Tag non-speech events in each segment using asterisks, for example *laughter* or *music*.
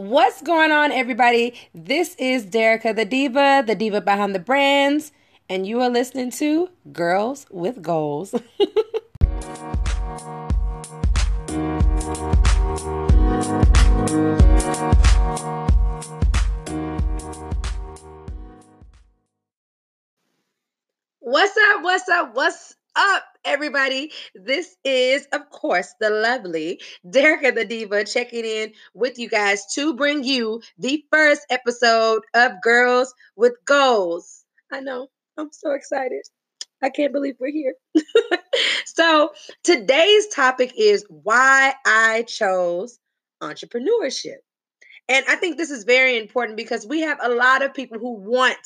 What's going on, everybody? This is Derica the Diva, the Diva behind the brands, and you are listening to Girls with Goals. *laughs* What's up? What's up? What's up, everybody? This is, of course, the lovely Derica the Diva checking in with you guys to bring you the first episode of Girls with Goals. I know, I'm so excited. I can't believe we're here. *laughs* so, today's topic is why I chose entrepreneurship. And I think this is very important because we have a lot of people who want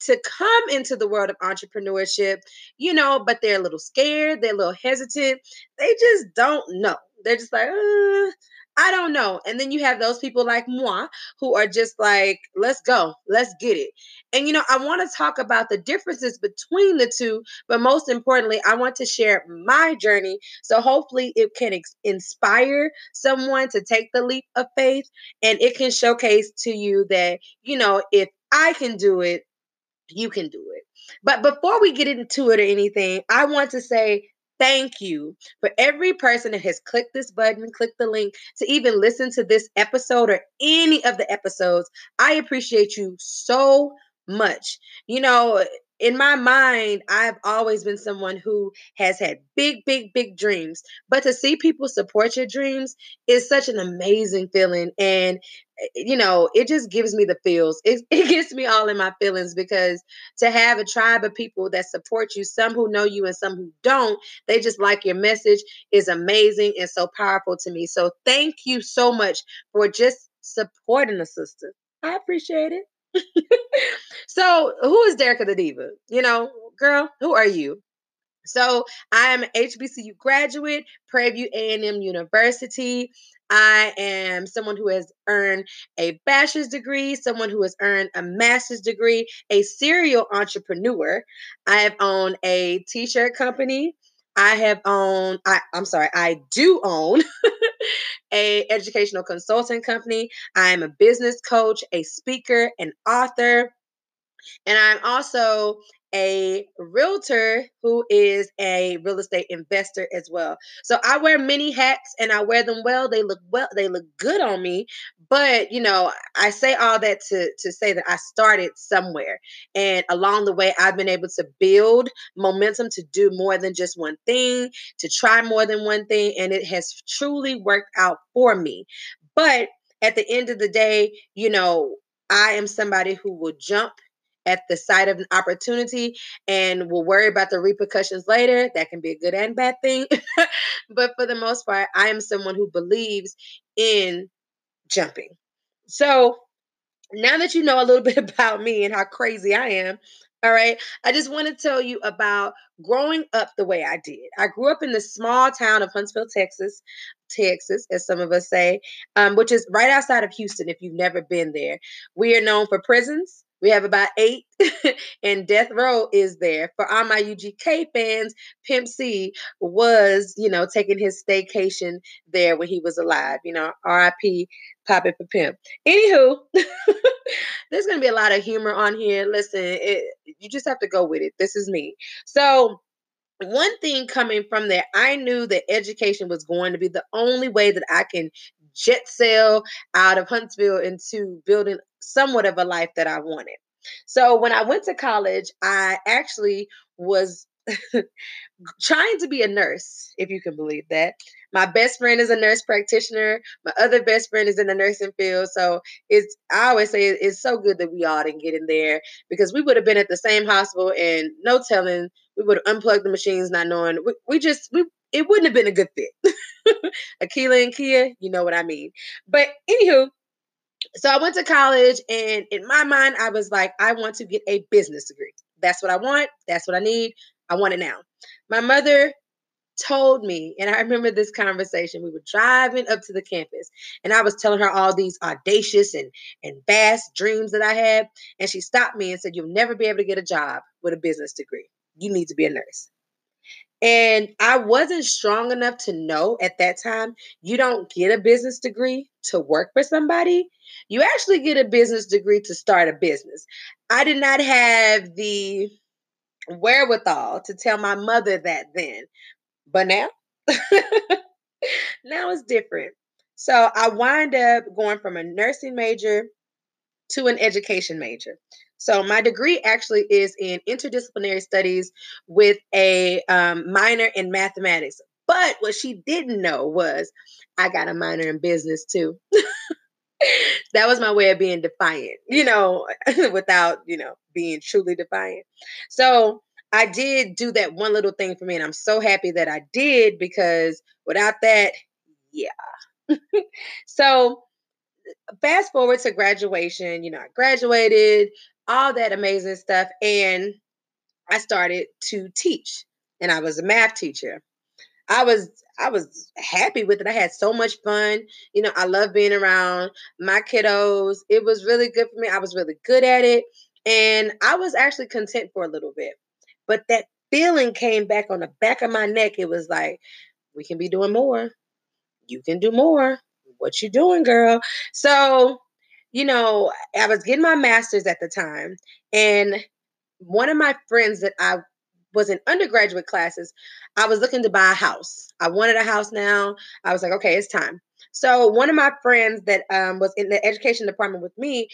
to come into the world of entrepreneurship, you know, but they're a little scared, they're a little hesitant. They just don't know. They're just like, uh, I don't know. And then you have those people like moi who are just like, let's go, let's get it. And, you know, I want to talk about the differences between the two, but most importantly, I want to share my journey. So hopefully it can ex- inspire someone to take the leap of faith and it can showcase to you that, you know, if I can do it, you can do it. But before we get into it or anything, I want to say thank you for every person that has clicked this button, clicked the link to even listen to this episode or any of the episodes. I appreciate you so much. You know, in my mind, I've always been someone who has had big, big, big dreams. But to see people support your dreams is such an amazing feeling. And, eh, you know, it just gives me the feels. It, *laughs* it gets me all in my feelings because to have a tribe of people that support you, some who know you and some who don't, they just like your message is amazing and so powerful to me. So thank you so much for just supporting the sister. I appreciate it. *laughs* so, who is Derica the Diva? You know, girl, who are you? So, I am an HBCU graduate, Prairie View A&M University. I am someone who has earned a bachelor's degree, someone who has earned a master's degree, a serial entrepreneur. I have owned a t-shirt company. I have owned, I, I'm sorry, I do own *laughs* a educational consulting company. I'm a business coach, a speaker, an author, and I'm also a realtor who is a real estate investor as well. So I wear many hats and I wear them well. They look well, they look good on me. But you know, I say all that to to say that I started somewhere. And along the way, I've been able to build momentum to do more than just one thing, to try more than one thing, and it has truly worked out for me. But at the end of the day, you know, I am somebody who will jump at the sight of an opportunity and will worry about the repercussions later. That can be a good and bad thing. *laughs* but for the most part, I am someone who believes in jumping. So now that you know a little *laughs* bit about me and how crazy I am, all right, I just want to tell you about growing up the way I did. I grew up in the small town of Huntsville, Texas, Texas, as some of us say, um, which is right outside of Houston if you've never been there. We are known for prisons. We have about eight, *laughs* and Death Row is there. For all my UGK fans, Pimp C was, you know, taking his staycation there when he was alive. You know, RIP, Pop It for Pimp. Anywho, *laughs* there's going to be a lot of humor on here. Listen, it, you just have to go with it. This is me. So, one thing coming from there, I knew that education was going to be the only way that I can jet sail out of Huntsville into building somewhat of a life that I wanted. So when I went to college, I actually was *laughs* trying to be a nurse, if you can believe that. My best friend is a nurse practitioner. My other best friend is in the nursing field. So it's I always say it's so good that we all didn't get in there because we would have been at the same hospital and no telling we would have unplugged the machines, not knowing. We, we just we it wouldn't have been a good fit. *laughs* Akila and Kia, you know what I mean. But anywho, so I went to college, and in my mind, I was like, I want to get a business degree. That's what I want. That's what I need. I want it now. My mother told me, and I remember this conversation. We were driving up to the campus, and I was telling her all these audacious and, and vast dreams that I had. And she stopped me and said, You'll never be able to get a job with a business degree. You need to be a nurse. And I wasn't strong enough to know at that time you don't get a business degree to work for somebody. You actually get a business degree to start a business. I did not have the wherewithal to tell my mother that then. But now, *laughs* now it's different. So I wind up going from a nursing major to an education major. So my degree actually is in interdisciplinary studies with a um, minor in mathematics. But what she didn't know was I got a minor in business too. *laughs* that was my way of being defiant, you know, *laughs* without, you know, being truly defiant. So I did do that one little thing for me, and I'm so happy that I did because without that, yeah. *laughs* so fast forward to graduation, you know, I graduated, all that amazing stuff, and I started to teach, and I was a math teacher. I was I was happy with it. I had so much fun. You know, I love being around my kiddos. It was really good for me. I was really good at it. And I was actually content for a little bit. But that feeling came back on the back of my neck. It was like, we can be doing more. You can do more. What you doing, girl? So, you know, I was getting my master's at the time, and one of my friends that I was in undergraduate classes, I was looking to buy a house. I wanted a house now. I was like, okay, it's time. So one of my friends that um, was in the education department with me,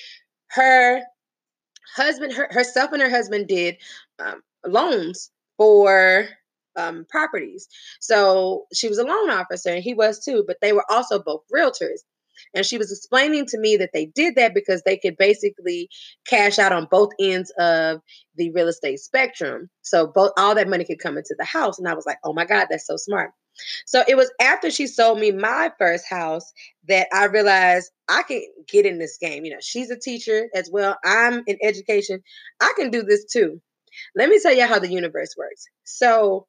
her husband, her, herself and her husband did um, loans for um, properties. So she was a loan officer and he was too, but they were also both realtors. And she was explaining to me that they did that because they could basically cash out on both ends of the real estate spectrum. So both all that money could come into the house. And I was like, oh my God, that's so smart. So it was after she sold me my first house that I realized I can get in this game. You know, she's a teacher as well. I'm in education. I can do this too. Let me tell you how the universe works. So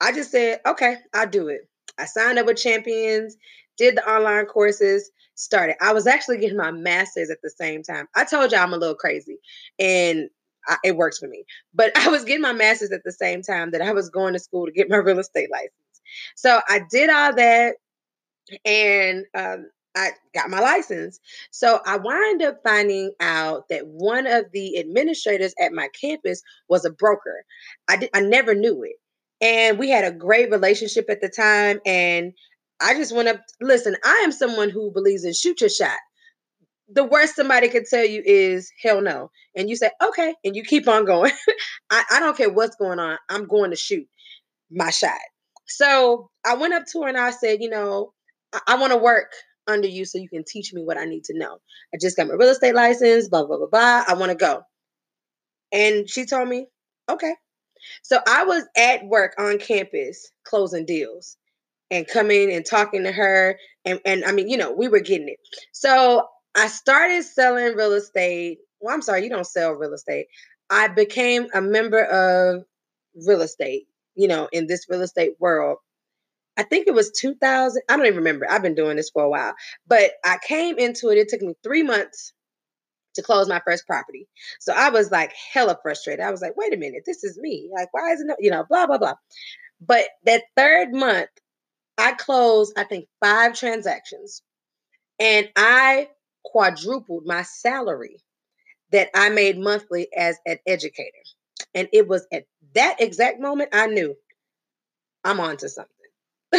I just said, okay, I'll do it. I signed up with Champions, did the online courses, started. I was actually getting my master's at the same time. I told you I'm a little crazy and I, it works for me. But *laughs* I was getting my master's at the same time that I was going to school to get my *laughs* real estate license. So I did all that and um, I got my license. So I wind up finding out that one of the administrators at my campus was a broker. I did, I never knew it. And we had a great relationship at the time. And I just went up, listen, I am someone who believes in shoot your shot. The worst somebody could tell you is hell no. And you say, okay, and you keep on going. *laughs* I, I don't care what's going on. I'm going to shoot my shot. So I went up to her and I said, you know, I, I want to work under you so you can teach me what I need to know. I just got my real estate license, blah, blah, blah, blah. I want to go. And she told me, okay. So I was at work on campus closing deals and coming and talking to her. And, and I mean, you know, we were getting it. So I started selling real estate. Well, I'm sorry, you don't sell real estate. I became a member of real estate, you know, in this real estate world I think it was 2000. I don't even remember. I've been doing this for a while, but I came into it. It took me three months to close my first property. So I was like hella frustrated. I was like, wait a minute, this is me. Like, why isn't it, you know, blah, blah, blah. But that third month, I closed, I think, five transactions and I quadrupled my salary that I made monthly as an educator. And it was at that exact moment I knew I'm on to something. *laughs*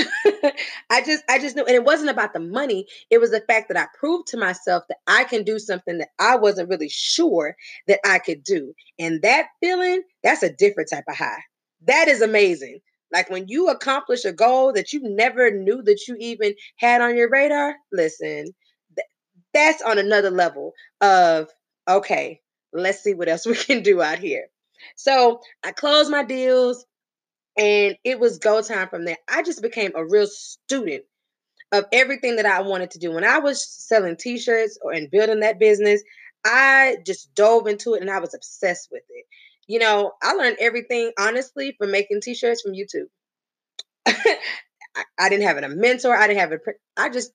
I just I just knew and it wasn't about the money it was the fact that I proved to myself that I can do something that I wasn't really sure that I could do and that feeling that's a different type of high that is amazing like when you accomplish a goal that you never knew that you even had on your radar listen th- that's on another level of okay let's see what else *laughs* we can do out here so I closed my deals and it was go time from there. I just became a real student of everything that I wanted to do. When I was selling t-shirts or and building that business, I just dove into it and I was obsessed with it. You know, I learned everything honestly from making t-shirts from YouTube. *laughs* I, I, didn't have a mentor. I didn't have a. I just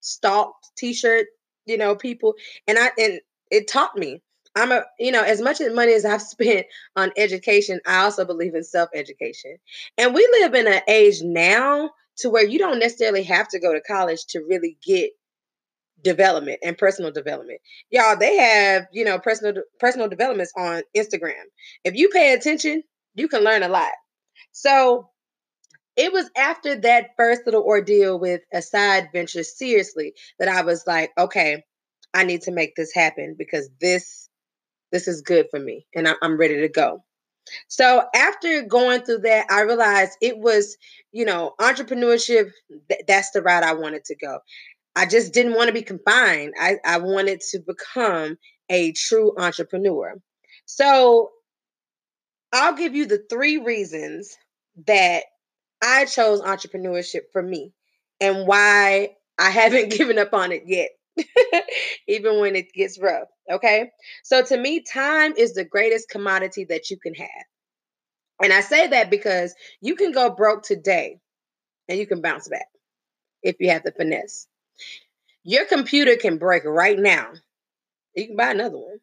stalked t-shirt, you know, people, and I and it taught me. I'm a, you know, as much as money as I've *laughs* spent on education, I also believe in self education. And we live in an age now to where you don't necessarily have to go to college to really get development and personal development. Y'all, they have, you know, personal personal developments on Instagram. If you pay attention, you can learn a lot. So, it was after that first little ordeal with a side venture seriously that I was like, okay, I need to make this happen because this this is good for me and I'm ready to go. So after going through that, I realized it was, you know, entrepreneurship, th- that's the route I wanted to go. I just didn't want to be confined. I, I wanted to become a true entrepreneur. So I'll give you the three reasons that I chose entrepreneurship for me and why I *laughs* haven't given up on it yet. *laughs* even when it gets rough. Okay. So to me, time is the greatest commodity that you can have. And I say that because you can go broke today and you can bounce back if you have the finesse. Your computer can break right now. You can buy another one.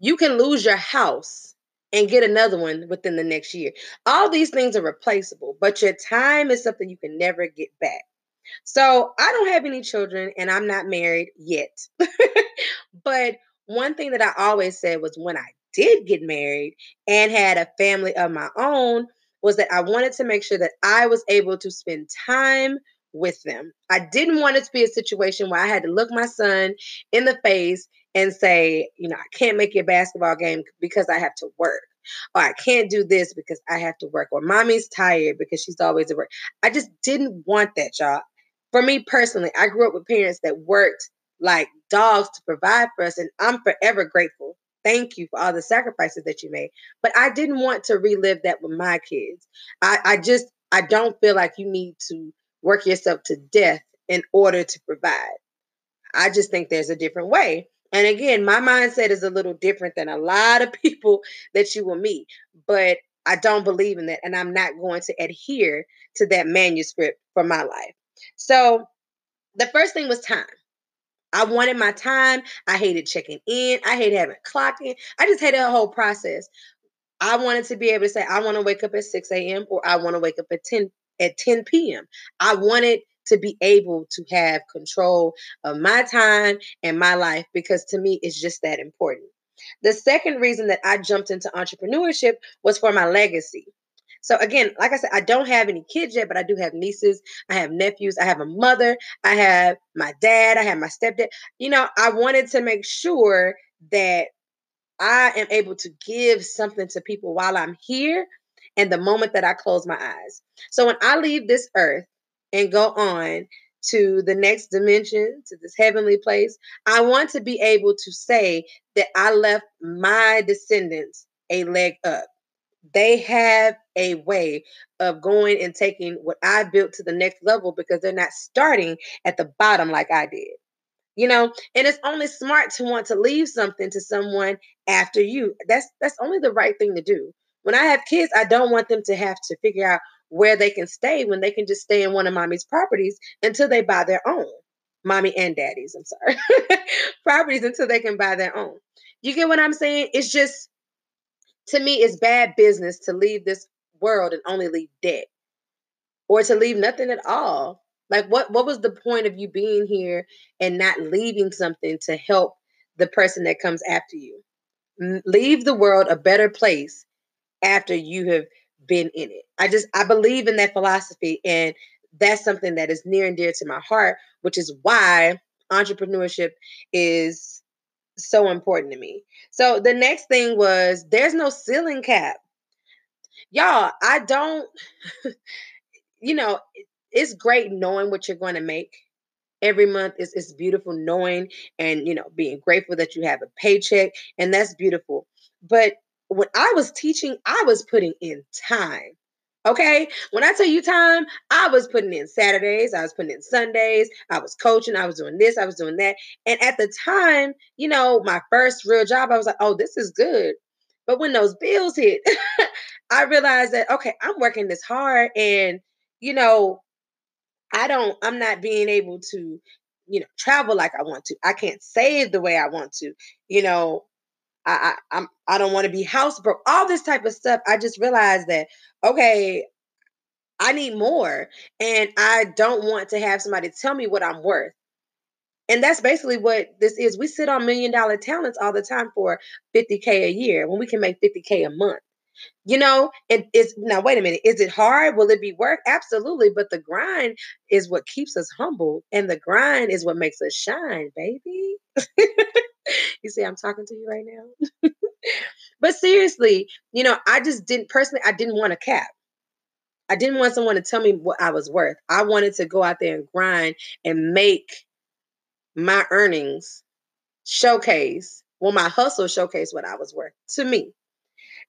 You can lose your house and get another one within the next year. All these things are replaceable, but your time is something you can never get back. So I don't have any children and I'm not married yet. *laughs* but one thing that I always said was when I did get married and had a family of my own, was that I wanted to make sure that I was able to spend time with them. I didn't want it to be a situation where I had to look my son in the face and say, you know, I can't make your basketball game because I have to work. Or I can't do this because I have to work. Or mommy's tired because she's always at work. I just didn't want that, y'all for me personally, I grew up with parents that worked like dogs to provide for us, and I'm forever grateful. Thank you for all the sacrifices that you made. But I didn't want to relive that with my kids. I, I just, I don't feel like you need to work yourself to death in order to provide. I just think there's a different way. And again, my mindset is a little different than a lot of *laughs* people that you will meet, but I don't believe in that. And I'm not going to adhere to that manuscript for my life. So the first thing was time. I wanted my time. I hated checking in. I hated having clocking. I just hated the whole process. I wanted to be able to say, I want to wake up at 6 a.m. or I want to wake up at 10 at 10 p.m. I wanted to be able to have control of my time and my life because to me it's just that important. The second reason that I jumped into entrepreneurship was for my legacy. So again, like I said, I don't have any kids yet, but I do have nieces, I have nephews, I have a mother, I have my dad, I have my stepdad. You know, I wanted to make sure that I am able to give something to people while I'm here and the moment that I close my eyes. So when I leave this earth and go on to the next dimension, to this heavenly place, I want to be able to say that I left my descendants a leg up they have a way of going and taking what I built to the next level because they're not starting at the bottom like I did. You know, and it's only smart to want to leave something to someone after you. That's that's only the right thing to do. When I have kids, I don't want them to have to figure out where they can stay when they can just stay in one of mommy's properties until they buy their own. Mommy and daddy's, I'm sorry. *laughs* properties until they can buy their own. You get what I'm saying? It's just to me, it's bad business to leave this world and only leave debt or to leave nothing at all. Like what what was the point of you being here and not leaving something to help the person that comes after you? Leave the world a better place after you have been in it. I just I believe in that philosophy and that's something that is near and dear to my heart, which is why entrepreneurship is so important to me. So the next thing was there's no ceiling cap. Y'all, I don't, *laughs* you know, it's great knowing what you're going to make every month. is it's beautiful knowing and, you know, being grateful that you have a paycheck. And that's beautiful. But when I was teaching, I was putting in time. Okay. When I tell you time, I was putting in Saturdays, I was putting in Sundays, I was coaching, I was doing this, I was doing that. And at the time, you know, my first real job, I was like, oh, this is good. But when those bills hit, *laughs* I realized that, okay, I'm working this hard and, you know, I don't, I'm not being able to, you know, travel like I want to. I can't save the way I want to. You know, I, I'm I don't want to be house broke. All this type of stuff. I just realized that okay, I need more, and I don't want to have somebody tell me what I'm worth. And that's basically what this is. We sit on million dollar talents all the time for 50K a year when we can make 50K a month. You know, and it's now wait a minute, is it hard? Will it be work? Absolutely. But the grind is what keeps us humble, and the grind is what makes us shine, baby. *laughs* you see, I'm talking to you right now. *laughs* but seriously, you know, I just didn't personally, I didn't want a cap. I didn't want someone to tell me what I was worth. I wanted to go out there and grind and make my earnings showcase, well, my hustle showcase what I was worth to me.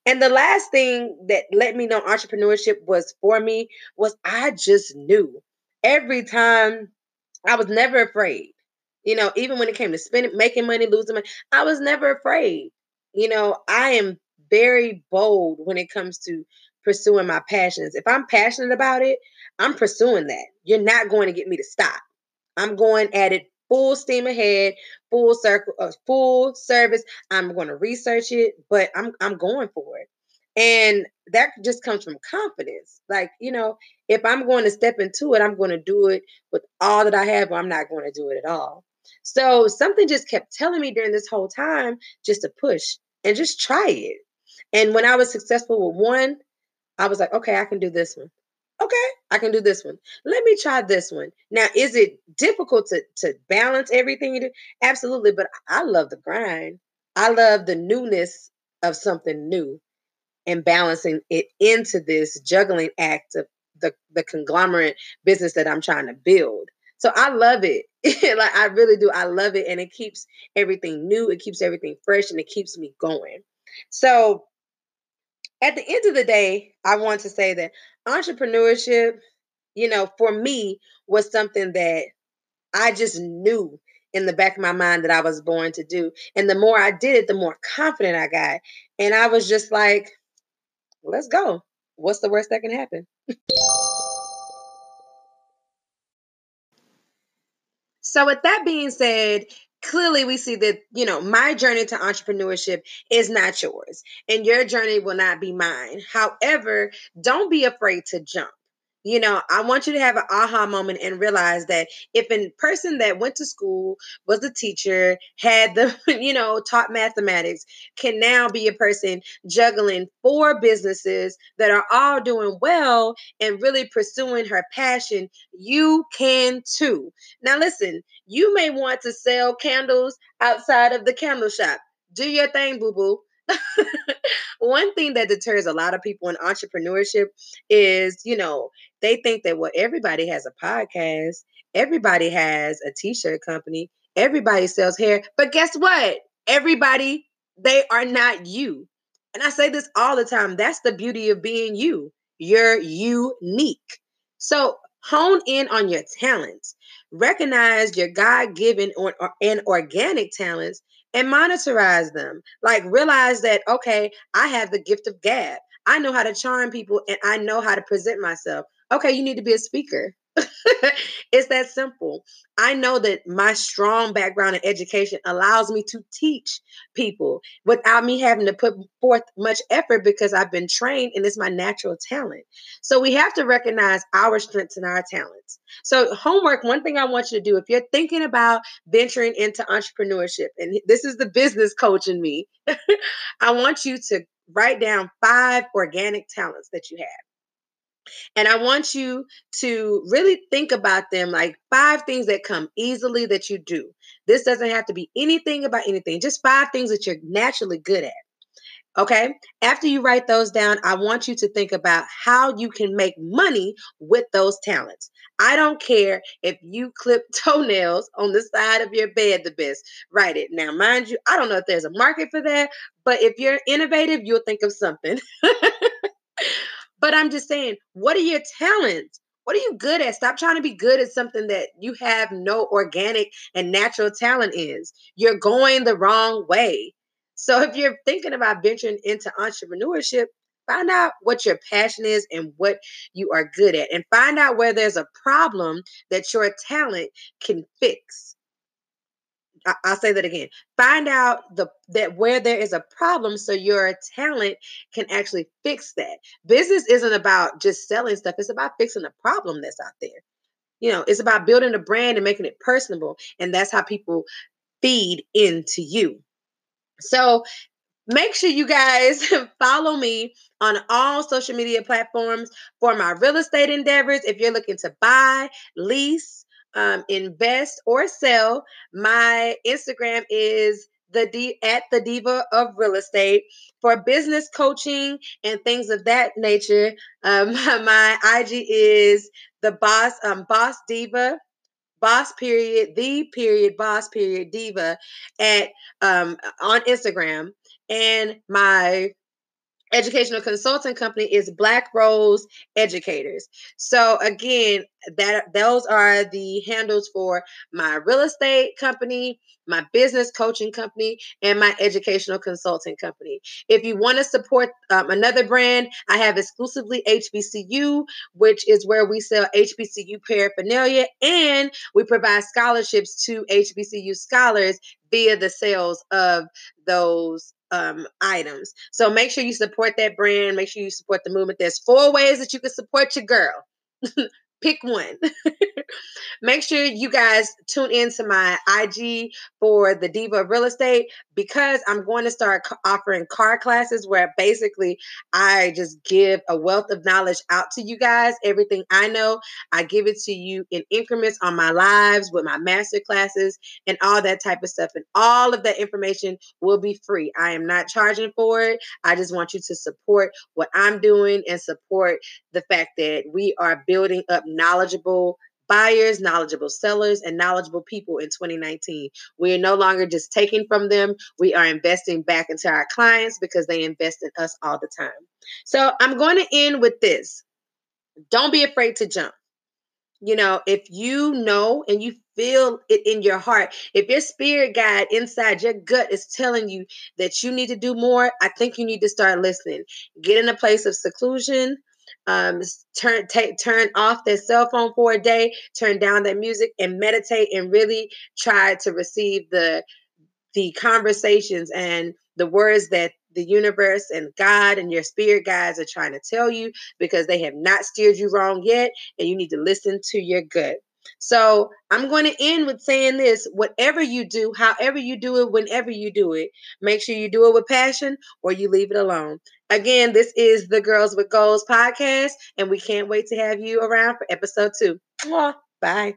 And the last thing that let me know entrepreneurship was for me was I just knew every time I was never afraid. You know, even when it came to spending, making money, losing money, I was never afraid. You know, I am very bold when it comes to pursuing my passions. If I'm passionate about it, I'm pursuing that. You're not going to get me to stop. I'm going at it full steam ahead, full circle, uh, full service. I'm going to research it, but I'm I'm going for it. And that just comes from confidence. Like, you know, if I'm going to step into it, I'm going to do it with all that I have, or I'm not going to do it at all. So something just kept telling me during this whole time just to push and just try it. And when I was successful with one, I was like, okay, I can do this one okay, I can do this one. Let me try this one. Now, is it difficult to to balance everything you do? Absolutely, but I love the grind. I love the newness of something new and balancing it into this juggling act of the, the conglomerate business that I'm trying to build. So I love it. *laughs* like I really do. I love it. And it keeps everything new. It keeps everything fresh and it keeps me going. So at the end of the day, I want to say that entrepreneurship, you know, for me was something that I just knew in the back of my mind that I was born to do. And the more I did it, the more confident I got. And I was just like, let's go. What's the worst that can happen? so, with that being said, clearly we see that you know my journey to entrepreneurship is not yours and your journey will not be mine. However don't be afraid to jump you know, I want you to have an aha moment and realize that if a person that went to school, was a teacher, had the, *laughs* you know, taught mathematics, can now be a person juggling four businesses that are all doing well and really pursuing her passion, you can too. Now, listen, you may want to sell candles outside of the candle shop. Do your thing, boo boo. *laughs* One thing that deters a lot of people in entrepreneurship is, you know, they think that well, everybody has a podcast, everybody has a t-shirt company, everybody sells hair, but guess what? Everybody, they are not you. And I say this all the time. That's the beauty of being you. You're unique. So hone in on your talents. Recognize your God-given or, or, and organic talents and monetize them. Like realize that, okay, I have the gift of gab. I know how to charm people and I know how to present myself. Okay, you need to be a speaker. *laughs* it's that simple. I know that my strong background in education allows me to teach people without me having to put forth much effort because I've been trained and it's my natural talent. So we have to recognize our strengths and our talents. So, homework one thing I want you to do if you're thinking about venturing into entrepreneurship, and this is the business coach in me, *laughs* I want you to write down five organic talents that you have. And I want you to really think about them like five things that come easily that you do. This doesn't have to be anything about anything, just five things that you're naturally good at. Okay. After you write those down, I want you to think about how you can make money with those talents. I don't care if you clip *laughs* toenails on the side of your bed the best. Write it. Now, mind you, I don't know if there's a market for that, but if you're innovative, you'll think of something. *laughs* But I'm just saying, what are your talents? What are you good at? Stop trying to be good at something that you have no organic and natural talent is. You're going the wrong way. So if you're thinking about venturing into entrepreneurship, find out what your passion is and what you are good at and find out where there's a problem that your talent can fix. I'll say that again. Find out the that where there is a problem so your talent can actually fix that. Business isn't about just selling stuff, it's about fixing the problem that's out there. You know, it's about building a brand and making it personable. And that's how people feed into you. So make sure you guys *laughs* follow me on all social media platforms for my real estate endeavors. If you're looking to buy, lease, um, invest, or sell, my Instagram is the D at the diva of real estate for business coaching and things of that nature. Um, *laughs* my IG is the boss um, boss diva boss period the period boss period diva at um on instagram and my educational consulting company is Black Rose Educators. So again, that those are the handles for my real estate company, my business coaching company, and my educational consulting company. If you want to support um, another brand, I have exclusively HBCU, which is where we sell HBCU paraphernalia and we provide scholarships to HBCU scholars via the sales of those um, items. So make sure you support that brand. Make sure you support the movement. There's four ways that you can support your girl. *laughs* Pick one. *laughs* Make sure you guys tune into my IG for the Diva of Real Estate because I'm going to start offering car classes where basically I just give a wealth of knowledge out to you guys. Everything I know, I give it to you in increments on my lives with my master classes and all that type of stuff. And all of that information will be free. I am not charging for it. I just want you to support what I'm doing and support the fact that we are building up knowledgeable buyers, knowledgeable sellers, and knowledgeable people in 2019. We are no longer just taking from them, we are investing back into our clients because they invest in us all the time. So I'm going to end with this don't be afraid to jump. You know, if you know and you feel it in your heart, if your spirit guide inside your gut is telling you that you need to do more, I think you need to start listening. Get in a place of seclusion, um, turn take turn off their cell phone for a day, turn down their music, and meditate and really try to receive the the conversations and the words that the universe and God and your spirit guides are trying to tell you because they have not steered you wrong yet, and you need to listen to your gut. So I'm going to end with saying this whatever you do, however you do it, whenever you do it, make sure you do it with passion or you leave it alone. Again, this is the Girls with Goals podcast, and we can't wait to have you around for episode two. Bye.